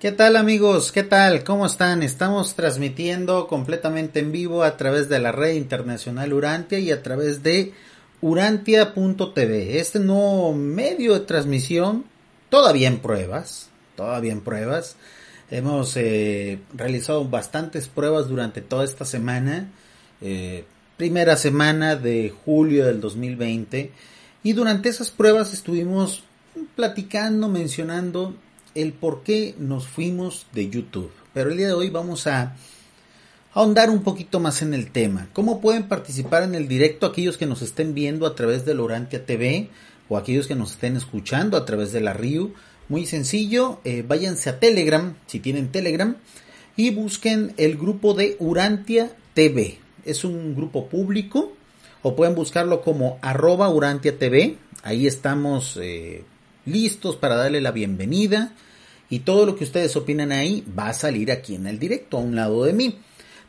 ¿Qué tal amigos? ¿Qué tal? ¿Cómo están? Estamos transmitiendo completamente en vivo a través de la red internacional Urantia y a través de urantia.tv. Este nuevo medio de transmisión, todavía en pruebas, todavía en pruebas. Hemos eh, realizado bastantes pruebas durante toda esta semana. Eh, primera semana de julio del 2020. Y durante esas pruebas estuvimos platicando, mencionando el por qué nos fuimos de YouTube. Pero el día de hoy vamos a ahondar un poquito más en el tema. ¿Cómo pueden participar en el directo aquellos que nos estén viendo a través de Lorantia TV o aquellos que nos estén escuchando a través de la RIU? Muy sencillo, eh, váyanse a Telegram, si tienen Telegram, y busquen el grupo de Urantia TV. Es un grupo público, o pueden buscarlo como arroba Urantia TV. Ahí estamos eh, listos para darle la bienvenida y todo lo que ustedes opinan ahí va a salir aquí en el directo a un lado de mí.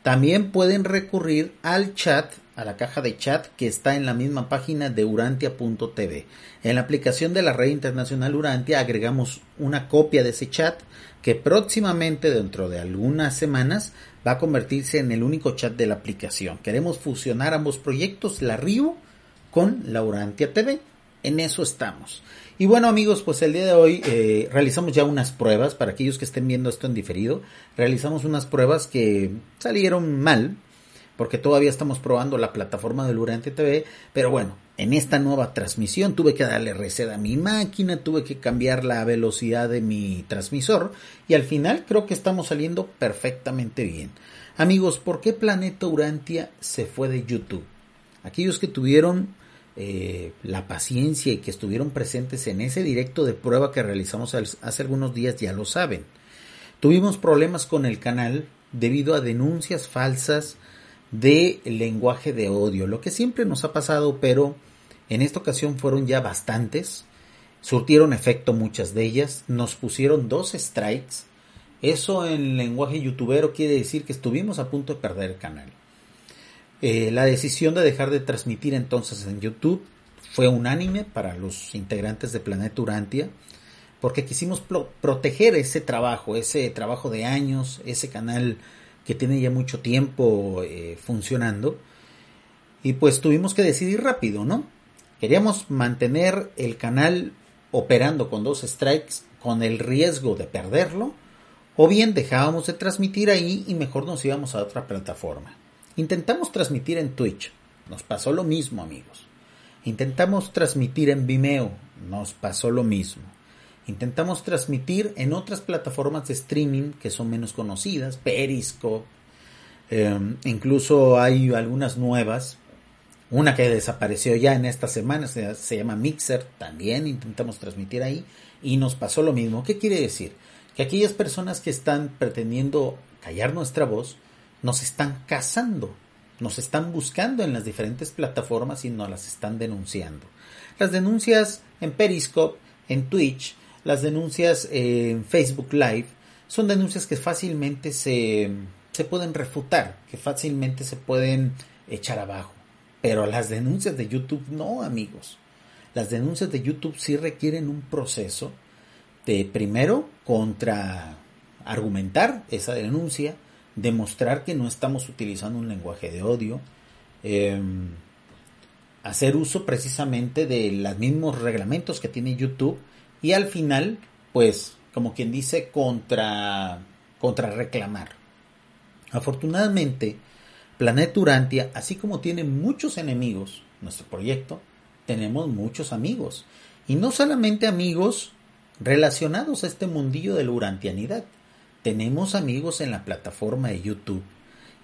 También pueden recurrir al chat, a la caja de chat que está en la misma página de urantia.tv. En la aplicación de la red internacional Urantia agregamos una copia de ese chat que próximamente dentro de algunas semanas va a convertirse en el único chat de la aplicación. Queremos fusionar ambos proyectos, la RIO con la Urantia TV. En eso estamos. Y bueno amigos, pues el día de hoy eh, realizamos ya unas pruebas, para aquellos que estén viendo esto en diferido, realizamos unas pruebas que salieron mal, porque todavía estamos probando la plataforma del Urante TV, pero bueno, en esta nueva transmisión tuve que darle reset a mi máquina, tuve que cambiar la velocidad de mi transmisor y al final creo que estamos saliendo perfectamente bien. Amigos, ¿por qué Planeta Urantia se fue de YouTube? Aquellos que tuvieron eh, la paciencia y que estuvieron presentes en ese directo de prueba que realizamos hace algunos días ya lo saben. Tuvimos problemas con el canal debido a denuncias falsas de lenguaje de odio, lo que siempre nos ha pasado, pero en esta ocasión fueron ya bastantes, surtieron efecto muchas de ellas, nos pusieron dos strikes, eso en lenguaje youtubero quiere decir que estuvimos a punto de perder el canal. Eh, la decisión de dejar de transmitir entonces en YouTube fue unánime para los integrantes de Planeta Urantia, porque quisimos proteger ese trabajo, ese trabajo de años, ese canal que tiene ya mucho tiempo eh, funcionando, y pues tuvimos que decidir rápido, ¿no? Queríamos mantener el canal operando con dos strikes con el riesgo de perderlo, o bien dejábamos de transmitir ahí y mejor nos íbamos a otra plataforma. Intentamos transmitir en Twitch, nos pasó lo mismo amigos. Intentamos transmitir en Vimeo, nos pasó lo mismo. Intentamos transmitir en otras plataformas de streaming que son menos conocidas, Periscope, em, incluso hay algunas nuevas. Una que desapareció ya en esta semana se, se llama Mixer, también intentamos transmitir ahí y nos pasó lo mismo. ¿Qué quiere decir? Que aquellas personas que están pretendiendo callar nuestra voz, nos están cazando, nos están buscando en las diferentes plataformas y nos las están denunciando. Las denuncias en Periscope, en Twitch, las denuncias en Facebook Live, son denuncias que fácilmente se, se pueden refutar, que fácilmente se pueden echar abajo. Pero las denuncias de YouTube no, amigos. Las denuncias de YouTube sí requieren un proceso de primero contra argumentar esa denuncia, demostrar que no estamos utilizando un lenguaje de odio, em, hacer uso precisamente de los mismos reglamentos que tiene YouTube y al final, pues, como quien dice, contra, contra reclamar. Afortunadamente, Planeta Urantia, así como tiene muchos enemigos, nuestro proyecto, tenemos muchos amigos. Y no solamente amigos relacionados a este mundillo de la urantianidad, tenemos amigos en la plataforma de YouTube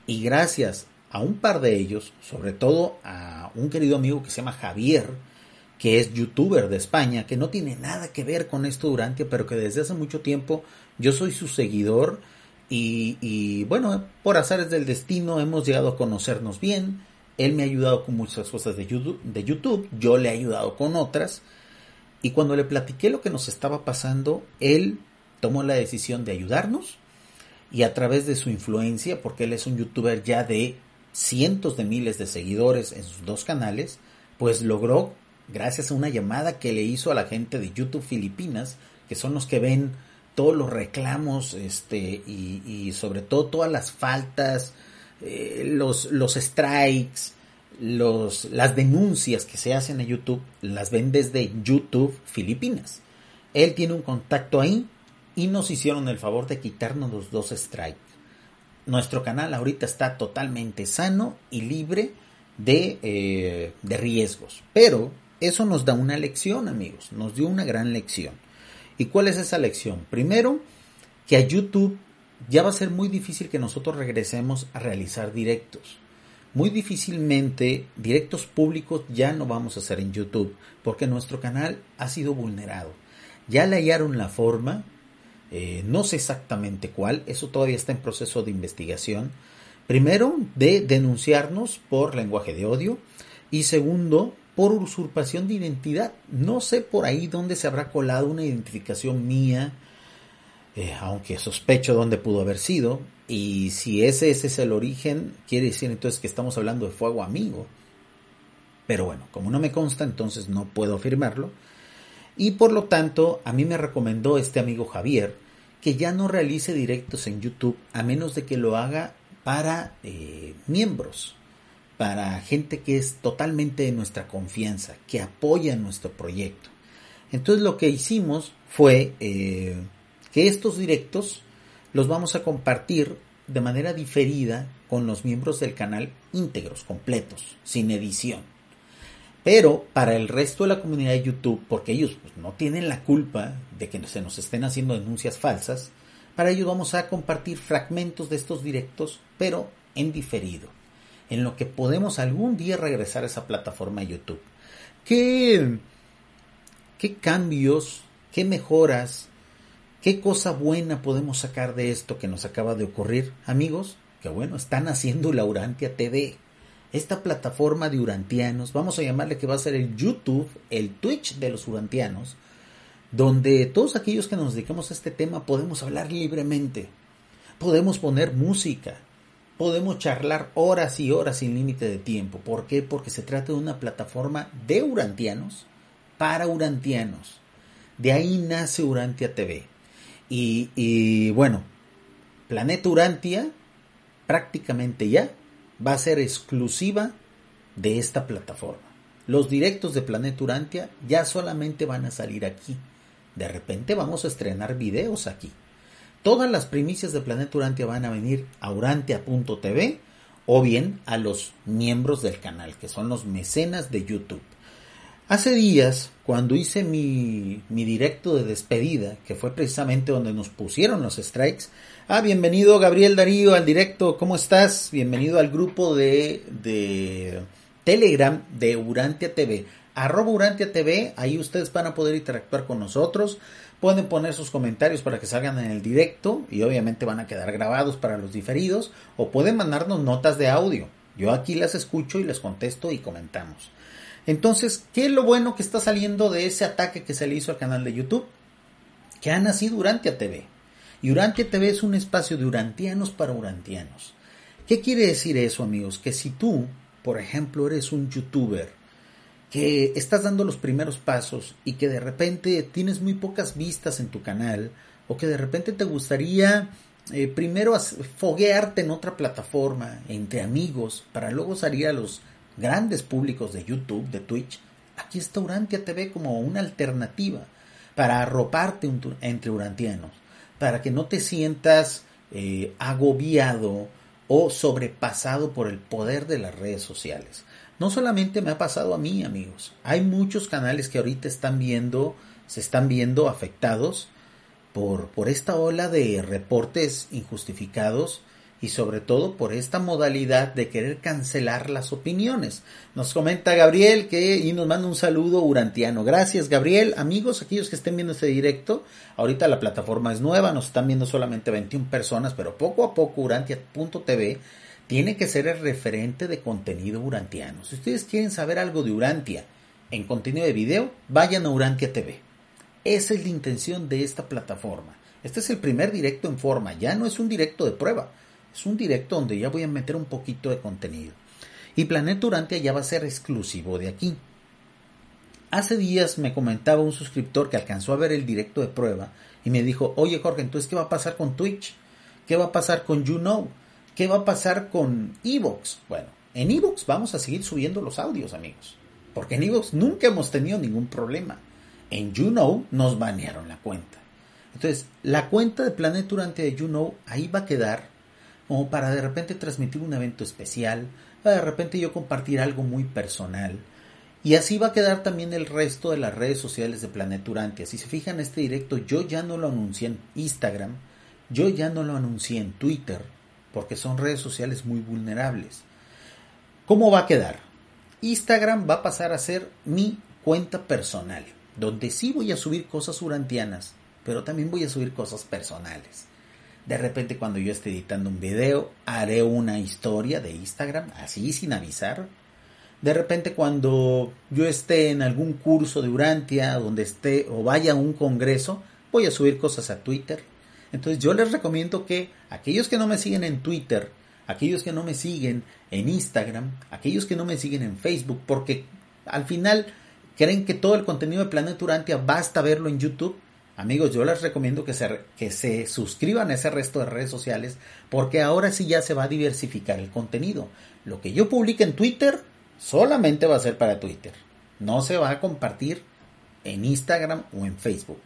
y gracias a un par de ellos, sobre todo a un querido amigo que se llama Javier, que es youtuber de España, que no tiene nada que ver con esto durante, pero que desde hace mucho tiempo yo soy su seguidor y, bueno, por azares del destino hemos llegado a conocernos bien. Él me ha ayudado con muchas cosas de YouTube, de YouTube, yo le he ayudado con otras. Y cuando le platiqué lo que nos estaba pasando, él tomó la decisión de ayudarnos y a través de su influencia, porque él es un youtuber ya de cientos de miles de seguidores en sus dos canales, pues logró, gracias a una llamada que le hizo a la gente de YouTube Filipinas, que son los que ven todos los reclamos este, y, sobre todo todas las faltas, eh, los, los strikes, los, las denuncias que se hacen en YouTube, las ven desde YouTube Filipinas. Él tiene un contacto ahí y nos hicieron el favor de quitarnos los dos strikes. Nuestro canal ahorita está totalmente sano y libre de, eh, de riesgos. Pero eso nos da una lección, amigos. Nos dio una gran lección. ¿Y cuál es esa lección? Primero, que a YouTube ya va a ser muy difícil que nosotros regresemos a realizar directos. Muy difícilmente directos públicos ya no vamos a hacer en YouTube porque nuestro canal ha sido vulnerado. Ya le hallaron la forma, eh, no sé exactamente cuál, eso todavía está en proceso de investigación. Primero, de denunciarnos por lenguaje de odio y segundo, por usurpación de identidad. No sé por ahí dónde se habrá colado una identificación mía, eh, aunque sospecho dónde pudo haber sido. Y si ese, ese es el origen, quiere decir entonces que estamos hablando de fuego amigo. Pero bueno, como no me consta, entonces no puedo afirmarlo. Y por lo tanto, a mí me recomendó este amigo Javier que ya no realice directos en YouTube a menos de que lo haga para eh, miembros para gente que es totalmente de nuestra confianza, que apoya nuestro proyecto. Entonces lo que hicimos fue eh, que estos directos los vamos a compartir de manera diferida con los miembros del canal íntegros, completos, sin edición. Pero para el resto de la comunidad de YouTube, porque ellos pues, no tienen la culpa de que se nos estén haciendo denuncias falsas, para ellos vamos a compartir fragmentos de estos directos, pero en diferido en lo que podemos algún día regresar a esa plataforma de YouTube. ¿Qué, qué cambios, qué mejoras, qué cosa buena podemos sacar de esto que nos acaba de ocurrir, amigos? Que bueno, están haciendo la Urantia TV. Esta plataforma de urantianos, vamos a llamarle que va a ser el YouTube, el Twitch de los urantianos, donde todos aquellos que nos dedicamos a este tema podemos hablar libremente. Podemos poner música, podemos charlar horas y horas sin límite de tiempo. ¿Por qué? Porque se trata de una plataforma de urantianos para urantianos. De ahí nace Urantia TV. Y, bueno, Planeta Urantia prácticamente ya va a ser exclusiva de esta plataforma. Los directos de Planeta Urantia ya solamente van a salir aquí. De repente vamos a estrenar videos aquí. Todas las primicias de Planeta Urantia van a venir a urantia.tv o bien a los miembros del canal, que son los mecenas de YouTube. Hace días, cuando hice mi, directo de despedida, que fue precisamente donde nos pusieron los strikes, ah, bienvenido Gabriel Darío al directo, ¿cómo estás? Bienvenido al grupo de, de Telegram de Urantia TV, arroba Urantia TV, ahí ustedes van a poder interactuar con nosotros, Pueden poner sus comentarios para que salgan en el directo y obviamente van a quedar grabados para los diferidos o pueden mandarnos notas de audio. Yo aquí las escucho y les contesto y comentamos. Entonces, ¿qué es lo bueno que está saliendo de ese ataque que se le hizo al canal de YouTube? Que ha nacido Urantia TV. Y Urantia TV es un espacio de urantianos para urantianos. ¿Qué quiere decir eso, amigos? Que si tú, por ejemplo, eres un youtuber que estás dando los primeros pasos y que de repente tienes muy pocas vistas en tu canal o que de repente te gustaría eh, primero foguearte en otra plataforma entre amigos para luego salir a los grandes públicos de YouTube, de Twitch, aquí está Urantia TV como una alternativa para arroparte entre urantianos, para que no te sientas eh, agobiado o sobrepasado por el poder de las redes sociales. No solamente me ha pasado a mí, amigos. Hay muchos canales que ahorita están viendo, se están viendo afectados por, por esta ola de reportes injustificados y sobre todo por esta modalidad de querer cancelar las opiniones. Nos comenta Gabriel que y nos manda un saludo urantiano. Gracias Gabriel, amigos, aquellos que estén viendo este directo. Ahorita la plataforma es nueva, nos están viendo solamente 21 personas, pero poco a poco urantia.tv tiene que ser el referente de contenido urantiano. Si ustedes quieren saber algo de Urantia en contenido de video, vayan a Urantia TV. Esa es la intención de esta plataforma. Este es el primer directo en forma, ya no es un directo de prueba es un directo donde ya voy a meter un poquito de contenido. Y Planeta Urantia ya va a ser exclusivo de aquí. Hace días me comentaba un suscriptor que alcanzó a ver el directo de prueba y me dijo, oye Jorge, entonces ¿qué va a pasar con Twitch? ¿Qué va a pasar con YouKnow? ¿Qué va a pasar con Evox? Bueno, en Evox vamos a seguir subiendo los audios, amigos. Porque en Evox nunca hemos tenido ningún problema. En YouKnow nos banearon la cuenta. Entonces, la cuenta de Planeta Urantia de YouKnow ahí va a quedar como para de repente transmitir un evento especial, para de repente yo compartir algo muy personal. Y así va a quedar también el resto de las redes sociales de Planeta Urantia. Si se fijan este directo, yo ya no lo anuncié en Instagram, yo ya no lo anuncié en Twitter, porque son redes sociales muy vulnerables. ¿Cómo va a quedar? Instagram va a pasar a ser mi cuenta personal, donde sí voy a subir cosas urantianas, pero también voy a subir cosas personales. De repente cuando yo esté editando un video, haré una historia de Instagram, así sin avisar. De repente cuando yo esté en algún curso de Urantia, donde esté o vaya a un congreso, voy a subir cosas a Twitter. Entonces yo les recomiendo que aquellos que no me siguen en Twitter, aquellos que no me siguen en Instagram, aquellos que no me siguen en Facebook, porque al final creen que todo el contenido de Planeta Urantia basta verlo en YouTube, Amigos, yo les recomiendo que se, que se suscriban a ese resto de redes sociales porque ahora sí ya se va a diversificar el contenido. Lo que yo publique en Twitter solamente va a ser para Twitter. No se va a compartir en Instagram o en Facebook.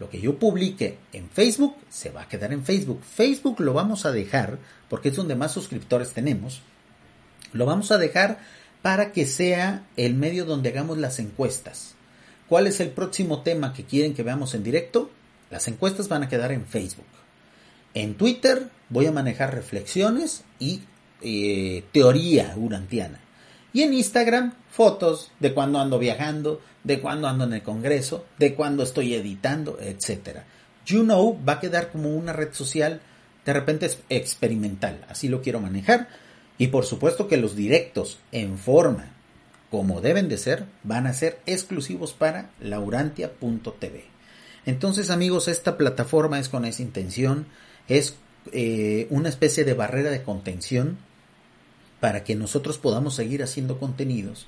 Lo que yo publique en Facebook se va a quedar en Facebook. Facebook lo vamos a dejar, porque es donde más suscriptores tenemos, lo vamos a dejar para que sea el medio donde hagamos las encuestas. ¿Cuál es el próximo tema que quieren que veamos en directo? Las encuestas van a quedar en Facebook. En Twitter voy a manejar reflexiones y eh, teoría urantiana. Y en Instagram, fotos de cuando ando viajando, de cuando ando en el Congreso, de cuando estoy editando, etc. YouKnow va a quedar como una red social de repente experimental, así lo quiero manejar. Y por supuesto que los directos en forma como deben de ser, van a ser exclusivos para laurantia.tv. Entonces amigos, esta plataforma es con esa intención, es eh, una especie de barrera de contención para que nosotros podamos seguir haciendo contenidos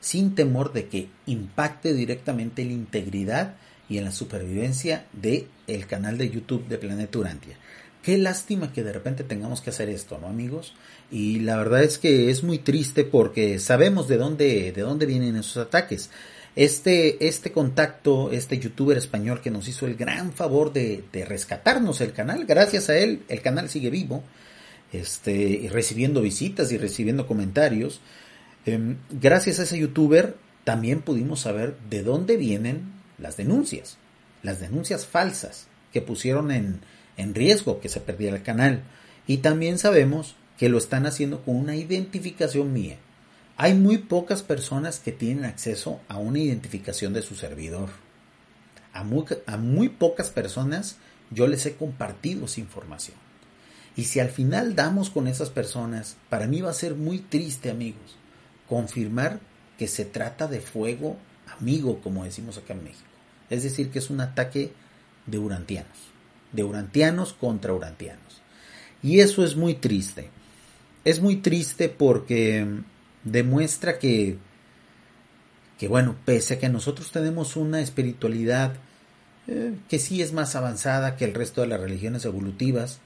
sin temor de que impacte directamente en la integridad y en la supervivencia del el canal de YouTube de Planeta Urantia. Qué lástima que de repente tengamos que hacer esto, ¿no, amigos? Y la verdad es que es muy triste porque sabemos de dónde, de dónde vienen esos ataques. Este, este contacto, este youtuber español que nos hizo el gran favor de, de rescatarnos el canal, gracias a él, el canal sigue vivo, este, recibiendo visitas y recibiendo comentarios. Em, gracias a ese youtuber también pudimos saber de dónde vienen las denuncias, las denuncias falsas que pusieron en, en riesgo que se perdiera el canal. Y también sabemos que lo están haciendo con una identificación mía. Hay muy pocas personas que tienen acceso a una identificación de su servidor. A muy, a muy pocas personas yo les he compartido esa información. Y si al final damos con esas personas, para mí va a ser muy triste, amigos, confirmar que se trata de fuego amigo, como decimos acá en México. Es decir, que es un ataque de urantianos de urantianos contra urantianos. Y eso es muy triste. Es muy triste porque demuestra que, que bueno, pese a que nosotros tenemos una espiritualidad eh, que sí es más avanzada que el resto de las religiones evolutivas,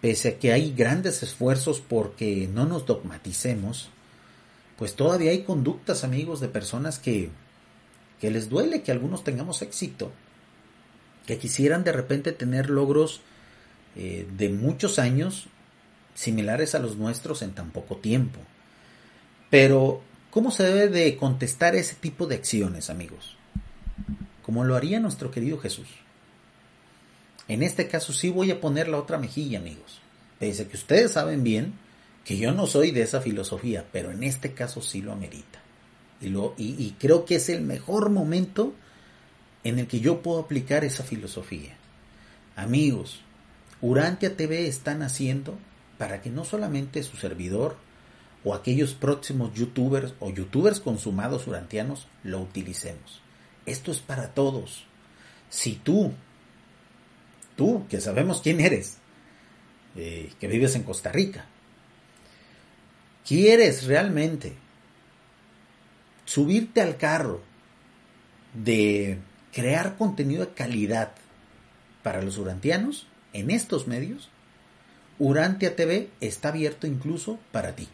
pese a que hay grandes esfuerzos porque no nos dogmaticemos, pues todavía hay conductas, amigos, de personas que, que les duele que algunos tengamos éxito que quisieran de repente tener logros eh, de muchos años similares a los nuestros en tan poco tiempo. Pero, ¿cómo se debe de contestar ese tipo de acciones, amigos? Como lo haría nuestro querido Jesús. En este caso sí voy a poner la otra mejilla, amigos. Pese que ustedes saben bien que yo no soy de esa filosofía, pero en este caso sí lo amerita. Y, lo, y, creo que es el mejor momento en el que yo puedo aplicar esa filosofía. Amigos, Urantia TV están haciendo para que no solamente su servidor o aquellos próximos youtubers o youtubers consumados urantianos lo utilicemos. Esto es para todos. Si tú, tú que sabemos quién eres, eh, que vives en Costa Rica, quieres realmente subirte al carro de crear contenido de calidad para los urantianos en estos medios, Urantia TV está abierto incluso para ti.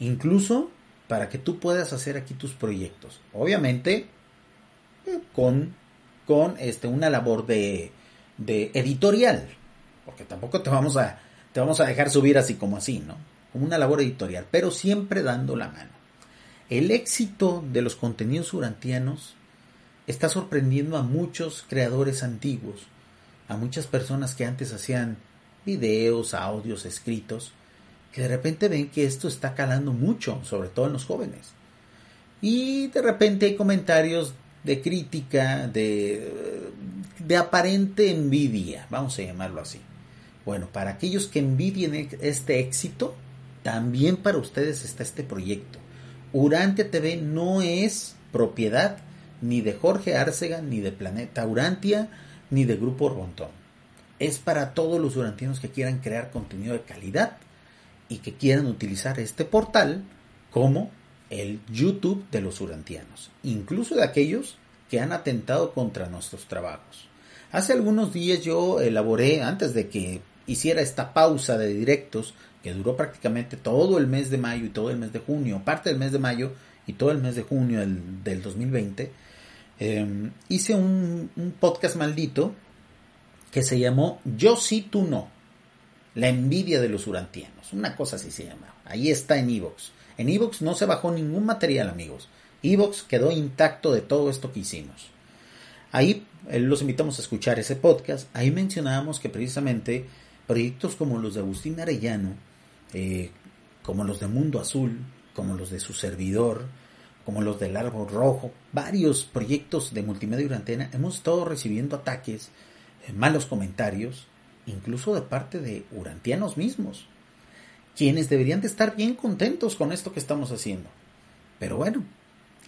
Incluso para que tú puedas hacer aquí tus proyectos. Obviamente eh, con, con este, una labor de, editorial. Porque tampoco te vamos, a, te vamos a dejar subir así como así, ¿no? Como una labor editorial, pero siempre dando la mano. El éxito de los contenidos urantianos está sorprendiendo a muchos creadores antiguos, a muchas personas que antes hacían videos, audios, escritos, que de repente ven que esto está calando mucho, sobre todo en los jóvenes. Y de repente hay comentarios de crítica, de, de aparente envidia, vamos a llamarlo así. Bueno, para aquellos que envidien este éxito, también para ustedes está este proyecto. Urantia TV no es propiedad ni de Jorge Arcega, ni de Planeta Urantia, ni de Grupo Rontón. Es para todos los urantianos que quieran crear contenido de calidad y que quieran utilizar este portal como el YouTube de los urantianos, incluso de aquellos que han atentado contra nuestros trabajos. Hace algunos días yo elaboré, antes de que hiciera esta pausa de directos, que duró prácticamente todo el mes de mayo y todo el mes de junio, parte del mes de mayo y todo el mes de junio del, 2020, em, hice un, podcast maldito que se llamó Yo sí, tú no. La envidia de los urantianos. Una cosa así se llama. Ahí está en Evox. En Evox no se bajó ningún material, amigos. Evox quedó intacto de todo esto que hicimos. Ahí eh, los invitamos a escuchar ese podcast. Ahí mencionábamos que precisamente proyectos como los de Agustín Arellano, eh, como los de Mundo Azul, como los de su servidor, como los del Árbol Rojo, varios proyectos de multimedia y antena, hemos estado recibiendo ataques, eh, malos comentarios, incluso de parte de urantianos mismos, quienes deberían de estar bien contentos con esto que estamos haciendo. Pero bueno,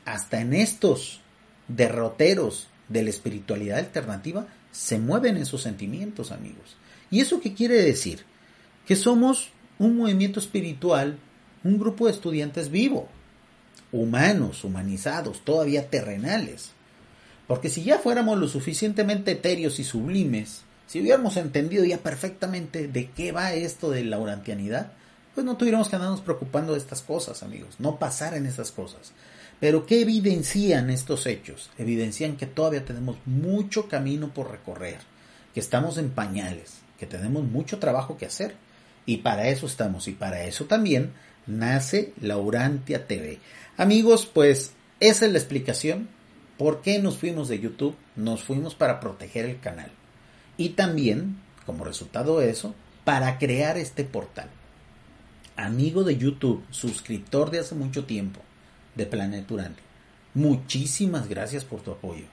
hasta en estos derroteros de la espiritualidad alternativa se mueven esos sentimientos, amigos. ¿Y eso qué quiere decir? Que somos un movimiento espiritual, un grupo de estudiantes vivo, humanos, humanizados, todavía terrenales. Porque si ya fuéramos lo suficientemente etéreos y sublimes, si hubiéramos entendido ya perfectamente de qué va esto de la urantianidad, pues no tuviéramos que andarnos preocupando de estas cosas, amigos, no pasar en esas cosas. Pero ¿qué evidencian estos hechos? Evidencian que todavía tenemos mucho camino por recorrer, que estamos en pañales, que tenemos mucho trabajo que hacer. Y para eso estamos, y para eso también nace la Urantia TV. Amigos, pues esa es la explicación. ¿Por qué nos fuimos de YouTube? Nos fuimos para proteger el canal. Y también, como resultado de eso, para crear este portal amigo de YouTube, suscriptor de hace mucho tiempo de Planet Urantia, muchísimas gracias por tu apoyo.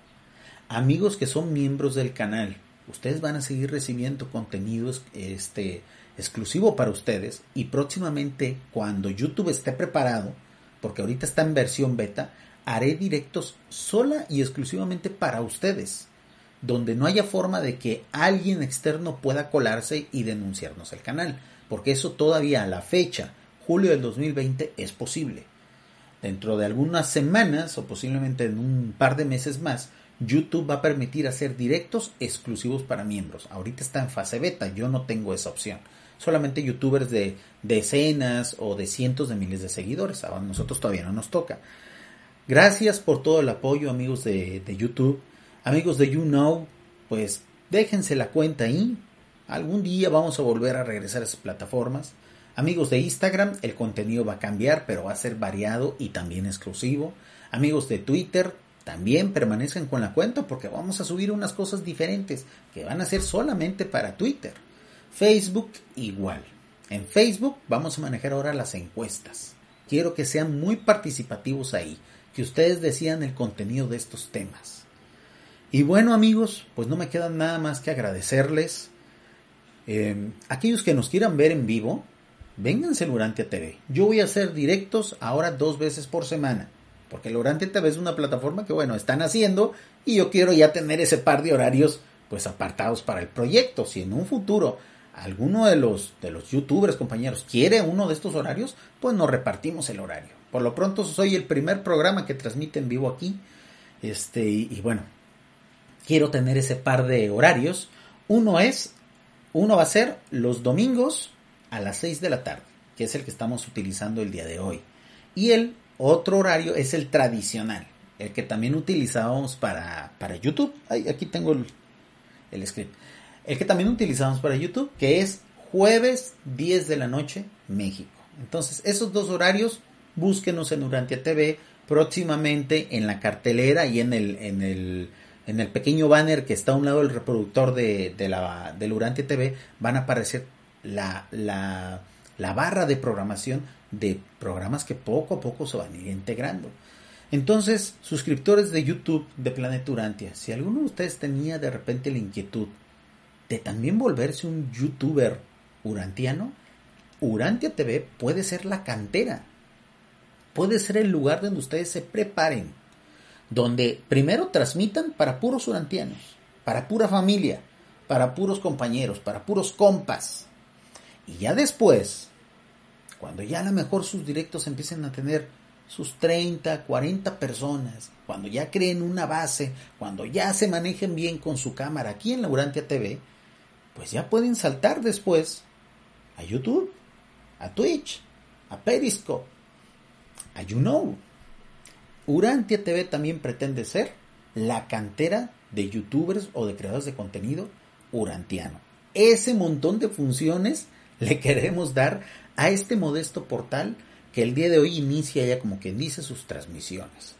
Amigos que son miembros del canal, ustedes van a seguir recibiendo contenido este, exclusivo para ustedes y próximamente cuando YouTube esté preparado, porque ahorita está en versión beta, haré directos sola y exclusivamente para ustedes, donde no haya forma de que alguien externo pueda colarse y denunciarnos el canal porque eso todavía a la fecha, julio del 2020, es posible. Dentro de algunas semanas o posiblemente en un par de meses más, YouTube va a permitir hacer directos exclusivos para miembros. Ahorita está en fase beta, yo no tengo esa opción. Solamente youtubers de decenas o de cientos de miles de seguidores. A nosotros todavía no nos toca. Gracias por todo el apoyo, amigos de, de YouTube. Amigos de YouKnow, pues déjense la cuenta ahí, Algún día vamos a volver a regresar a esas plataformas. Amigos de Instagram, el contenido va a cambiar, pero va a ser variado y también exclusivo. Amigos de Twitter, también permanezcan con la cuenta porque vamos a subir unas cosas diferentes que van a ser solamente para Twitter. Facebook igual. En Facebook vamos a manejar ahora las encuestas. Quiero que sean muy participativos ahí, que ustedes decían el contenido de estos temas. Y bueno amigos, pues no me queda nada más que agradecerles. Eh, aquellos que nos quieran ver en vivo, vénganse al Urantia TV. Yo voy a hacer directos ahora dos veces por semana. Porque el Urantia TV es una plataforma que, bueno, están haciendo y yo quiero ya tener ese par de horarios pues apartados para el proyecto. Si en un futuro alguno de los, de los youtubers, compañeros, quiere uno de estos horarios, pues nos repartimos el horario. Por lo pronto soy el primer programa que transmite en vivo aquí. Este, y, bueno, quiero tener ese par de horarios. Uno es, uno va a ser los domingos a las 6 de la tarde, que es el que estamos utilizando el día de hoy. Y el otro horario es el tradicional, el que también utilizábamos para, para YouTube. aquí tengo el, el script el que también utilizamos para YouTube, que es jueves 10 de la noche, México. Entonces, esos dos horarios, búsquenos en Urantia TV próximamente en la cartelera y en el, en el, en el pequeño banner que está a un lado del reproductor de, de la, del Urantia TV, van a aparecer la, la, la barra de programación de programas que poco a poco se van a ir integrando. Entonces, suscriptores de YouTube de Planet Urantia, si alguno de ustedes tenía de repente la inquietud de también volverse un youtuber urantiano, Urantia TV puede ser la cantera, puede ser el lugar donde ustedes se preparen, donde primero transmitan para puros urantianos, para pura familia, para puros compañeros, para puros compas. Y ya después, cuando ya a lo mejor sus directos empiecen a tener sus 30, 40 personas, cuando ya creen una base, cuando ya se manejen bien con su cámara aquí en la Urantia TV, pues ya pueden saltar después a YouTube, a Twitch, a Periscope, a YouKnow. Urantia TV también pretende ser la cantera de youtubers o de creadores de contenido urantiano. Ese montón de funciones le queremos dar a este modesto portal que el día de hoy inicia ya como quien dice sus transmisiones.